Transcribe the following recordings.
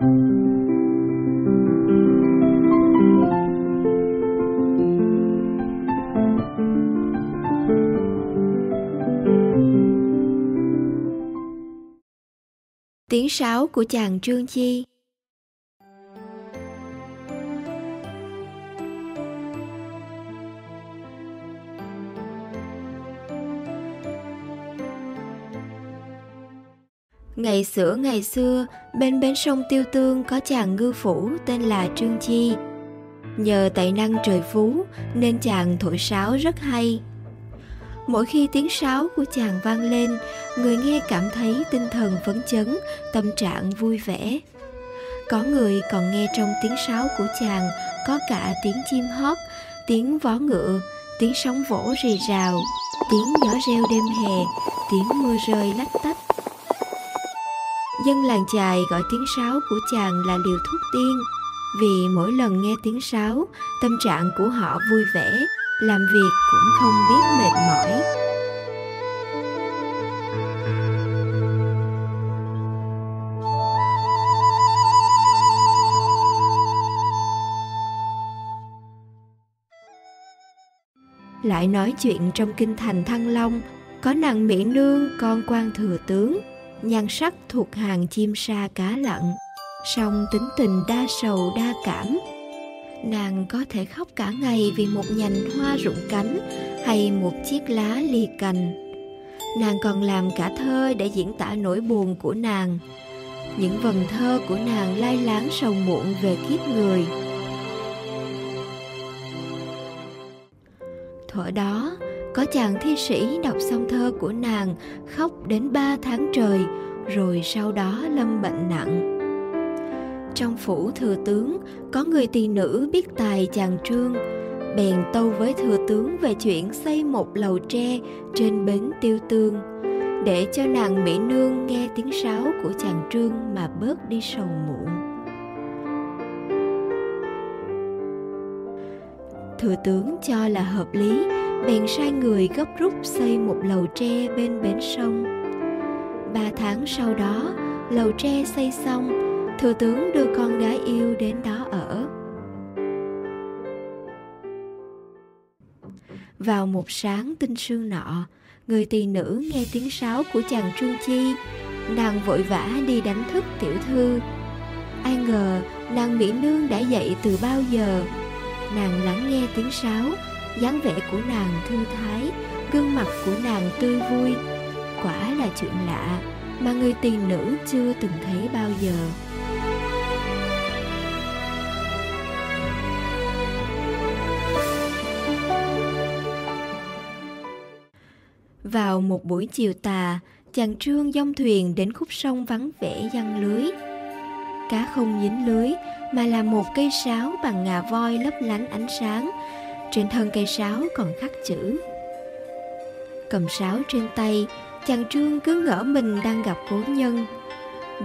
Tiếng sáo của chàng Trương Chi. Ngày xưa ngày xưa, bên bến sông Tiêu Tương có chàng ngư phủ tên là Trương Chi. Nhờ tài năng trời phú nên chàng thổi sáo rất hay. Mỗi khi tiếng sáo của chàng vang lên, người nghe cảm thấy tinh thần phấn chấn, tâm trạng vui vẻ. Có người còn nghe trong tiếng sáo của chàng có cả tiếng chim hót, tiếng vó ngựa, tiếng sóng vỗ rì rào, tiếng gió reo đêm hè, tiếng mưa rơi lách tách. Dân làng chài gọi tiếng sáo của chàng là liều thuốc tiên, vì mỗi lần nghe tiếng sáo, tâm trạng của họ vui vẻ, làm việc cũng không biết mệt mỏi. Lại nói chuyện trong kinh thành thăng long có nàng mỹ nương con quan thừa tướng nhan sắc thuộc hàng chim sa cá lặn, song tính tình đa sầu, đa cảm. Nàng có thể khóc cả ngày vì một nhành hoa rụng cánh hay một chiếc lá ly cành. Nàng còn làm cả thơ để diễn tả nỗi buồn của nàng. Những vần thơ của nàng lai láng sầu muộn về kiếp người. Thuở đó có chàng thi sĩ đọc xong thơ của nàng khóc đến ba tháng trời, rồi sau đó lâm bệnh nặng. Trong phủ thừa tướng, có người tỳ nữ biết tài chàng trương, bèn tâu với thừa tướng về chuyện xây một lầu tre trên bến tiêu tương, để cho nàng mỹ nương nghe tiếng sáo của chàng trương mà bớt đi sầu muộn. Thừa tướng cho là hợp lý bèn sai người gấp rút xây một lầu tre bên bến sông. Ba tháng sau đó, lầu tre xây xong, thừa tướng đưa con gái yêu đến đó ở. Vào một sáng tinh sương nọ, người tỳ nữ nghe tiếng sáo của chàng trương chi, nàng vội vã đi đánh thức tiểu thư. Ai ngờ, nàng mỹ nương đã dậy từ bao giờ? Nàng lắng nghe tiếng sáo dáng vẻ của nàng thư thái gương mặt của nàng tươi vui quả là chuyện lạ mà người tỳ nữ chưa từng thấy bao giờ Vào một buổi chiều tà, chàng trương dông thuyền đến khúc sông vắng vẻ giăng lưới. Cá không dính lưới mà là một cây sáo bằng ngà voi lấp lánh ánh sáng. Trên thân cây sáo còn khắc chữ. Cầm sáo trên tay, chàng trương cứ ngỡ mình đang gặp cố nhân.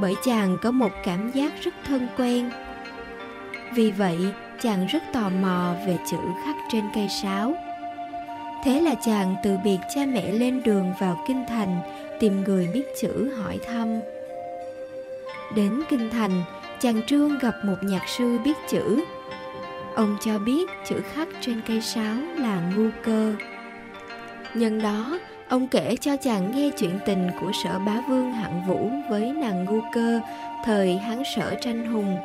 Bởi chàng có một cảm giác rất thân quen. Vì vậy, chàng rất tò mò về chữ khắc trên cây sáo Thế là chàng từ biệt cha mẹ lên đường vào kinh thành tìm người biết chữ hỏi thăm. Đến kinh thành, chàng Trương gặp một nhạc sư biết chữ. Ông cho biết chữ khắc trên cây sáo là ngu cơ. Nhân đó, ông kể cho chàng nghe chuyện tình của sở bá vương hạng vũ với nàng ngu cơ thời hán sở tranh hùng,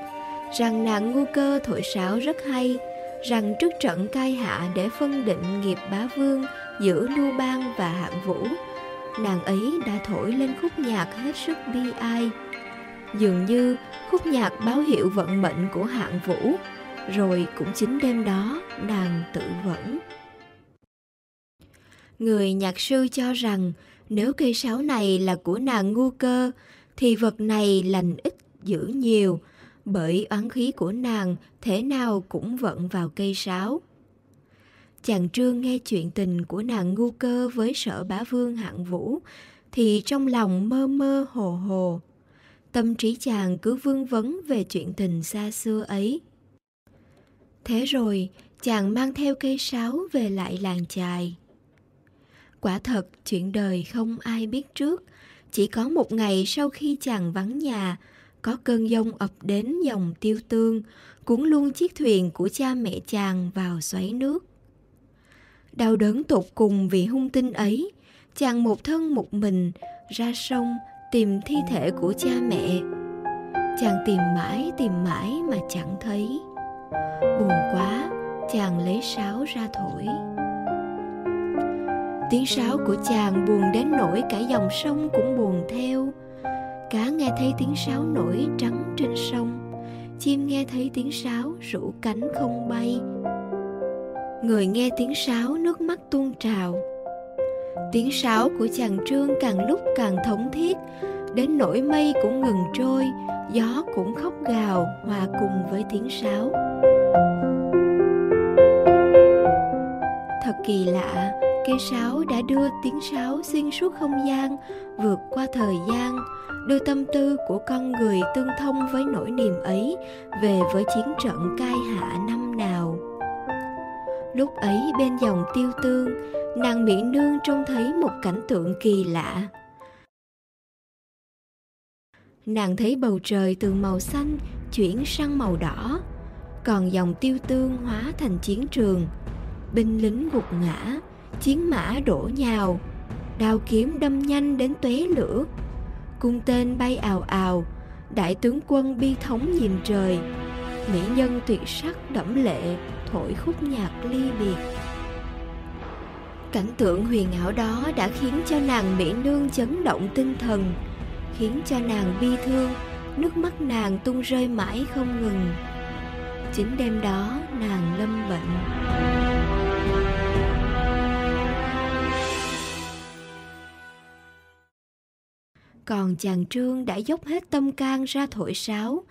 rằng nàng ngu cơ thổi sáo rất hay, rằng trước trận cai hạ để phân định nghiệp bá vương giữa lưu bang và hạng vũ nàng ấy đã thổi lên khúc nhạc hết sức bi ai dường như khúc nhạc báo hiệu vận mệnh của hạng vũ rồi cũng chính đêm đó nàng tự vẫn người nhạc sư cho rằng nếu cây sáo này là của nàng ngu cơ thì vật này lành ít dữ nhiều bởi oán khí của nàng thế nào cũng vận vào cây sáo. Chàng trương nghe chuyện tình của nàng ngu cơ với sở bá vương hạng vũ, thì trong lòng mơ mơ hồ hồ. Tâm trí chàng cứ vương vấn về chuyện tình xa xưa ấy. Thế rồi, chàng mang theo cây sáo về lại làng chài. Quả thật, chuyện đời không ai biết trước. Chỉ có một ngày sau khi chàng vắng nhà, có cơn giông ập đến dòng tiêu tương, cuốn luôn chiếc thuyền của cha mẹ chàng vào xoáy nước. Đau đớn tột cùng vì hung tinh ấy, chàng một thân một mình ra sông tìm thi thể của cha mẹ. Chàng tìm mãi tìm mãi mà chẳng thấy. Buồn quá, chàng lấy sáo ra thổi. Tiếng sáo của chàng buồn đến nỗi cả dòng sông cũng buồn theo. Cá nghe thấy tiếng sáo nổi trắng trên sông chim nghe thấy tiếng sáo rủ cánh không bay người nghe tiếng sáo nước mắt tuôn trào tiếng sáo của chàng trương càng lúc càng thống thiết đến nỗi mây cũng ngừng trôi gió cũng khóc gào, hòa cùng với tiếng sáo. Thật kỳ lạ, cây sáo đã đưa tiếng sáo xuyên suốt không gian, vượt qua thời gian, đưa tâm tư của con người tương thông với nỗi niềm ấy, về với chiến trận cai hạ năm nào. Lúc ấy bên dòng tiêu tương, nàng mỹ nương trông thấy một cảnh tượng kỳ lạ nàng thấy bầu trời từ màu xanh chuyển sang màu đỏ, còn dòng tiêu tương hóa thành chiến trường. Binh lính gục ngã, chiến mã đổ nhào, đao kiếm đâm nhanh đến tóe lửa. Cung tên bay ào ào, đại tướng quân bi thống nhìn trời. Mỹ nhân tuyệt sắc đẫm lệ, thổi khúc nhạc ly biệt. Cảnh tượng huyền ảo đó đã khiến cho nàng mỹ nương chấn động tinh thần khiến cho nàng bi thương, nước mắt nàng tung rơi mãi không ngừng. Chính đêm đó, nàng lâm bệnh. Còn chàng trương đã dốc hết tâm can ra thổi sáo,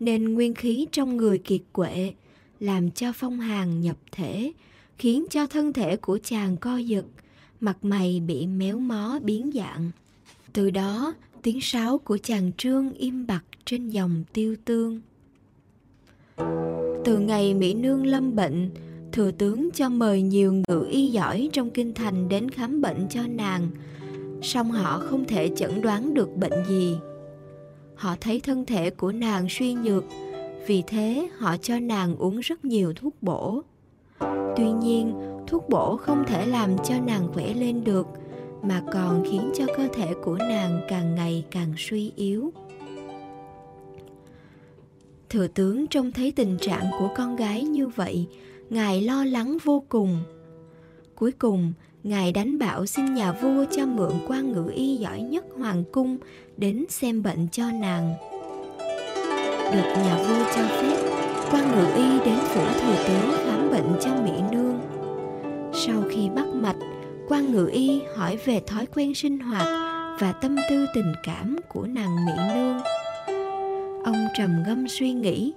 nên nguyên khí trong người kiệt quệ, làm cho phong hàn nhập thể, khiến cho thân thể của chàng co giật, mặt mày bị méo mó biến dạng. Từ đó tiếng sáo của chàng trương im bặt trên dòng tiêu tương. Từ ngày mỹ nương lâm bệnh, thừa tướng cho mời nhiều ngự y giỏi trong kinh thành đến khám bệnh cho nàng, song họ không thể chẩn đoán được bệnh gì. Họ thấy thân thể của nàng suy nhược, vì thế họ cho nàng uống rất nhiều thuốc bổ. Tuy nhiên, thuốc bổ không thể làm cho nàng khỏe lên được mà còn khiến cho cơ thể của nàng càng ngày càng suy yếu. Thừa tướng, trông thấy tình trạng của con gái như vậy, ngài lo lắng vô cùng. Cuối cùng, ngài đánh bảo xin nhà vua cho mượn quan ngự y giỏi nhất hoàng cung đến xem bệnh cho nàng. Được nhà vua cho phép quan ngự y đến phủ thừa tướng khám bệnh cho mỹ nương. Sau khi bắt mạch quan ngự y hỏi về thói quen sinh hoạt và tâm tư tình cảm của nàng mỹ nương. Ông trầm ngâm suy nghĩ,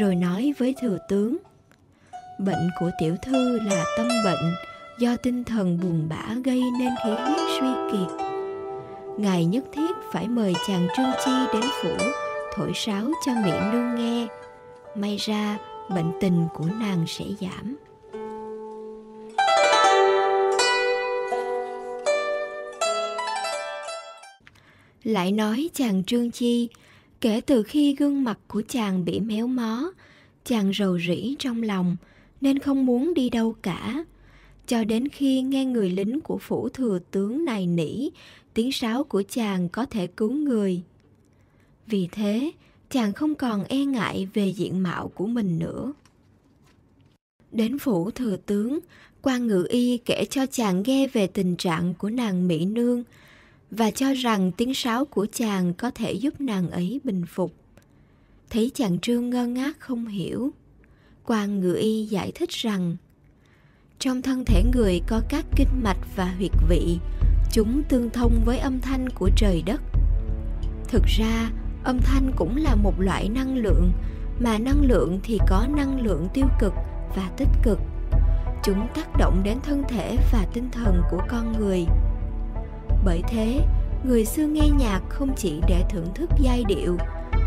rồi nói với thừa tướng, bệnh của tiểu thư là tâm bệnh do tinh thần buồn bã gây nên khí huyết suy kiệt. Ngài nhất thiết phải mời chàng trương chi đến phủ thổi sáo cho mỹ nương nghe. May ra bệnh tình của nàng sẽ giảm. Lại nói chàng trương chi, kể từ khi gương mặt của chàng bị méo mó, chàng rầu rĩ trong lòng, nên không muốn đi đâu cả. Cho đến khi nghe người lính của phủ thừa tướng này nỉ, tiếng sáo của chàng có thể cứu người. Vì thế, chàng không còn e ngại về diện mạo của mình nữa. Đến phủ thừa tướng quan ngự y kể cho chàng nghe về tình trạng của nàng mỹ nương và cho rằng tiếng sáo của chàng có thể giúp nàng ấy bình phục. Thấy chàng trương ngơ ngác không hiểu quan ngự y giải thích rằng, trong thân thể người có các kinh mạch và huyệt vị, chúng tương thông với âm thanh của trời đất. Thực ra, âm thanh cũng là một loại năng lượng, mà năng lượng thì có năng lượng tiêu cực và tích cực. Chúng tác động đến thân thể và tinh thần của con người bởi thế, người xưa nghe nhạc không chỉ để thưởng thức giai điệu,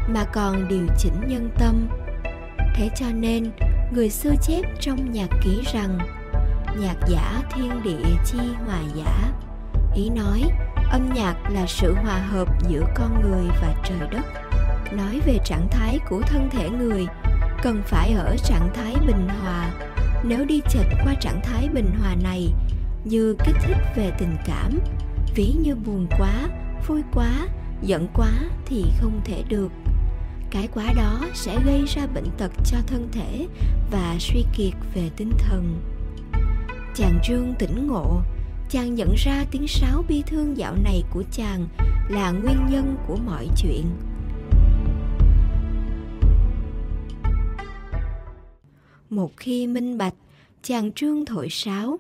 mà còn điều chỉnh nhân tâm. Thế cho nên, người xưa chép trong nhạc ký rằng, nhạc giả thiên địa chi hòa giả. Ý nói, âm nhạc là sự hòa hợp giữa con người và trời đất. Nói về trạng thái của thân thể người, cần phải ở trạng thái bình hòa. Nếu đi chệch qua trạng thái bình hòa này, như kích thích về tình cảm ví như buồn quá, vui quá, giận quá thì không thể được. Cái quá đó sẽ gây ra bệnh tật cho thân thể và suy kiệt về tinh thần. Chàng trương tỉnh ngộ, chàng nhận ra tiếng sáo bi thương dạo này của chàng là nguyên nhân của mọi chuyện. Một khi minh bạch, chàng trương thổi sáo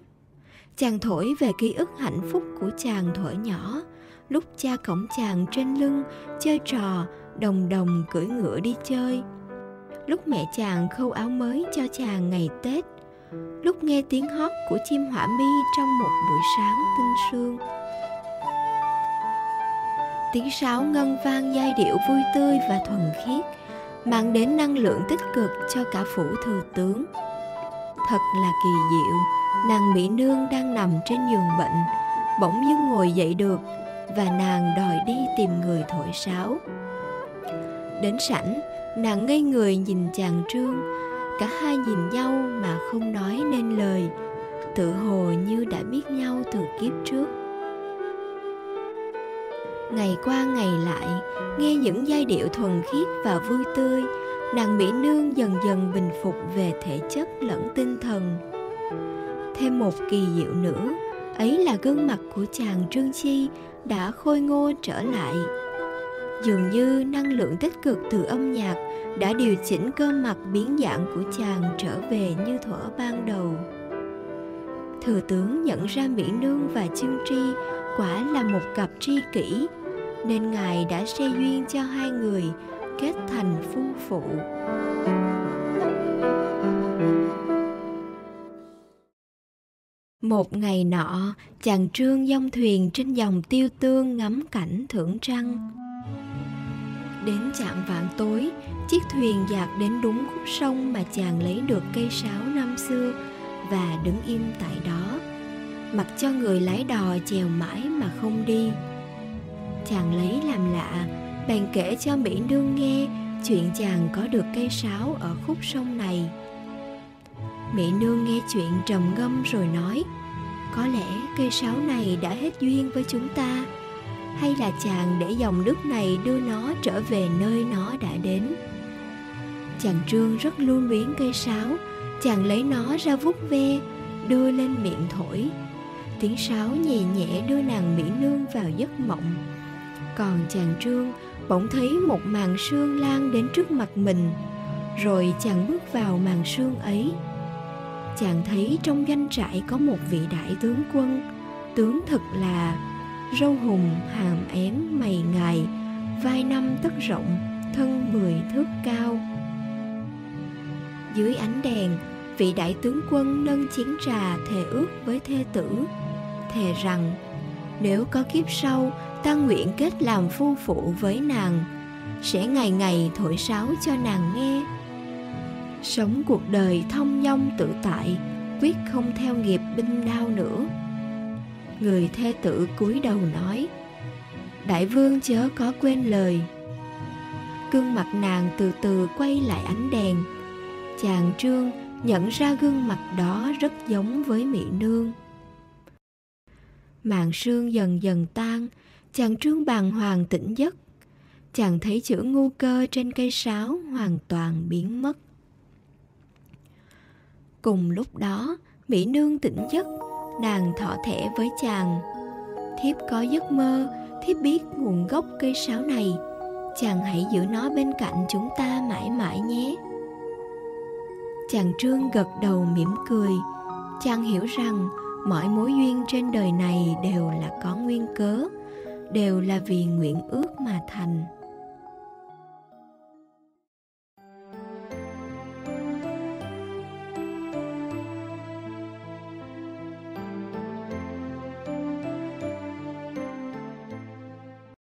chàng thổi về ký ức hạnh phúc của chàng thuở nhỏ. Lúc cha cổng chàng trên lưng, chơi trò, đồng đồng cưỡi ngựa đi chơi. Lúc mẹ chàng khâu áo mới cho chàng ngày tết. Lúc nghe tiếng hót của chim hỏa mi trong một buổi sáng tinh sương. Tiếng sáo ngân vang giai điệu vui tươi và thuần khiết, mang đến năng lượng tích cực cho cả phủ thừa tướng. Thật là kỳ diệu nàng mỹ nương đang nằm trên giường bệnh, bỗng dưng ngồi dậy được và nàng đòi đi tìm người thổi sáo. Đến sảnh, nàng ngây người nhìn chàng trương. Cả hai nhìn nhau mà không nói nên lời, tự hồ như đã biết nhau từ kiếp trước. Ngày qua ngày lại, nghe những giai điệu thuần khiết và vui tươi, nàng mỹ nương dần dần bình phục về thể chất lẫn tinh thần thêm một kỳ diệu nữa. Ấy là gương mặt của chàng trương chi đã khôi ngô trở lại. Dường như năng lượng tích cực từ âm nhạc đã điều chỉnh cơ mặt biến dạng của chàng trở về như thuở ban đầu. Thừa tướng nhận ra mỹ nương và chương tri quả là một cặp tri kỷ, nên ngài đã xe duyên cho hai người kết thành phu phụ. Một ngày nọ, chàng trương dông thuyền trên dòng tiêu tương ngắm cảnh thưởng trăng. Đến chạm vạn tối, chiếc thuyền dạt đến đúng khúc sông mà chàng lấy được cây sáo năm xưa và đứng im tại đó. Mặc cho người lái đò chèo mãi mà không đi. Chàng lấy làm lạ, bèn kể cho mỹ nương nghe chuyện chàng có được cây sáo ở khúc sông này mỹ nương nghe chuyện trầm ngâm rồi nói, có lẽ cây sáo này đã hết duyên với chúng ta. Hay là chàng để dòng nước này đưa nó trở về nơi nó đã đến. Chàng trương rất lưu luyến cây sáo. Chàng lấy nó ra vuốt ve, đưa lên miệng thổi. Tiếng sáo nhẹ nhẹ đưa nàng mỹ nương vào giấc mộng. Còn chàng trương bỗng thấy một màn sương lan đến trước mặt mình. Rồi chàng bước vào màn sương ấy chàng thấy trong doanh trại có một vị đại tướng quân. Tướng thật là râu hùng, hàm én, mày ngài, vai năm tấc rộng, thân mười thước cao. Dưới ánh đèn, vị đại tướng quân nâng chén trà thề ước với thê tử, thề rằng, nếu có kiếp sau, ta nguyện kết làm phu phụ với nàng, sẽ ngày ngày thổi sáo cho nàng nghe sống cuộc đời thông dong tự tại, quyết không theo nghiệp binh đao nữa. Người thê tử cúi đầu nói, đại vương chớ có quên lời. Gương mặt nàng từ từ quay lại ánh đèn. Chàng trương nhận ra gương mặt đó rất giống với mỹ nương. Màn sương dần dần tan, chàng trương bàng hoàng tỉnh giấc. Chàng thấy chữ ngu cơ trên cây sáo hoàn toàn biến mất cùng lúc đó, mỹ nương tỉnh giấc, nàng thọ thẻ với chàng. Thiếp có giấc mơ, thiếp biết nguồn gốc cây sáo này. Chàng hãy giữ nó bên cạnh chúng ta mãi mãi nhé. Chàng trương gật đầu mỉm cười. Chàng hiểu rằng mọi mối duyên trên đời này đều là có nguyên cớ, đều là vì nguyện ước mà thành.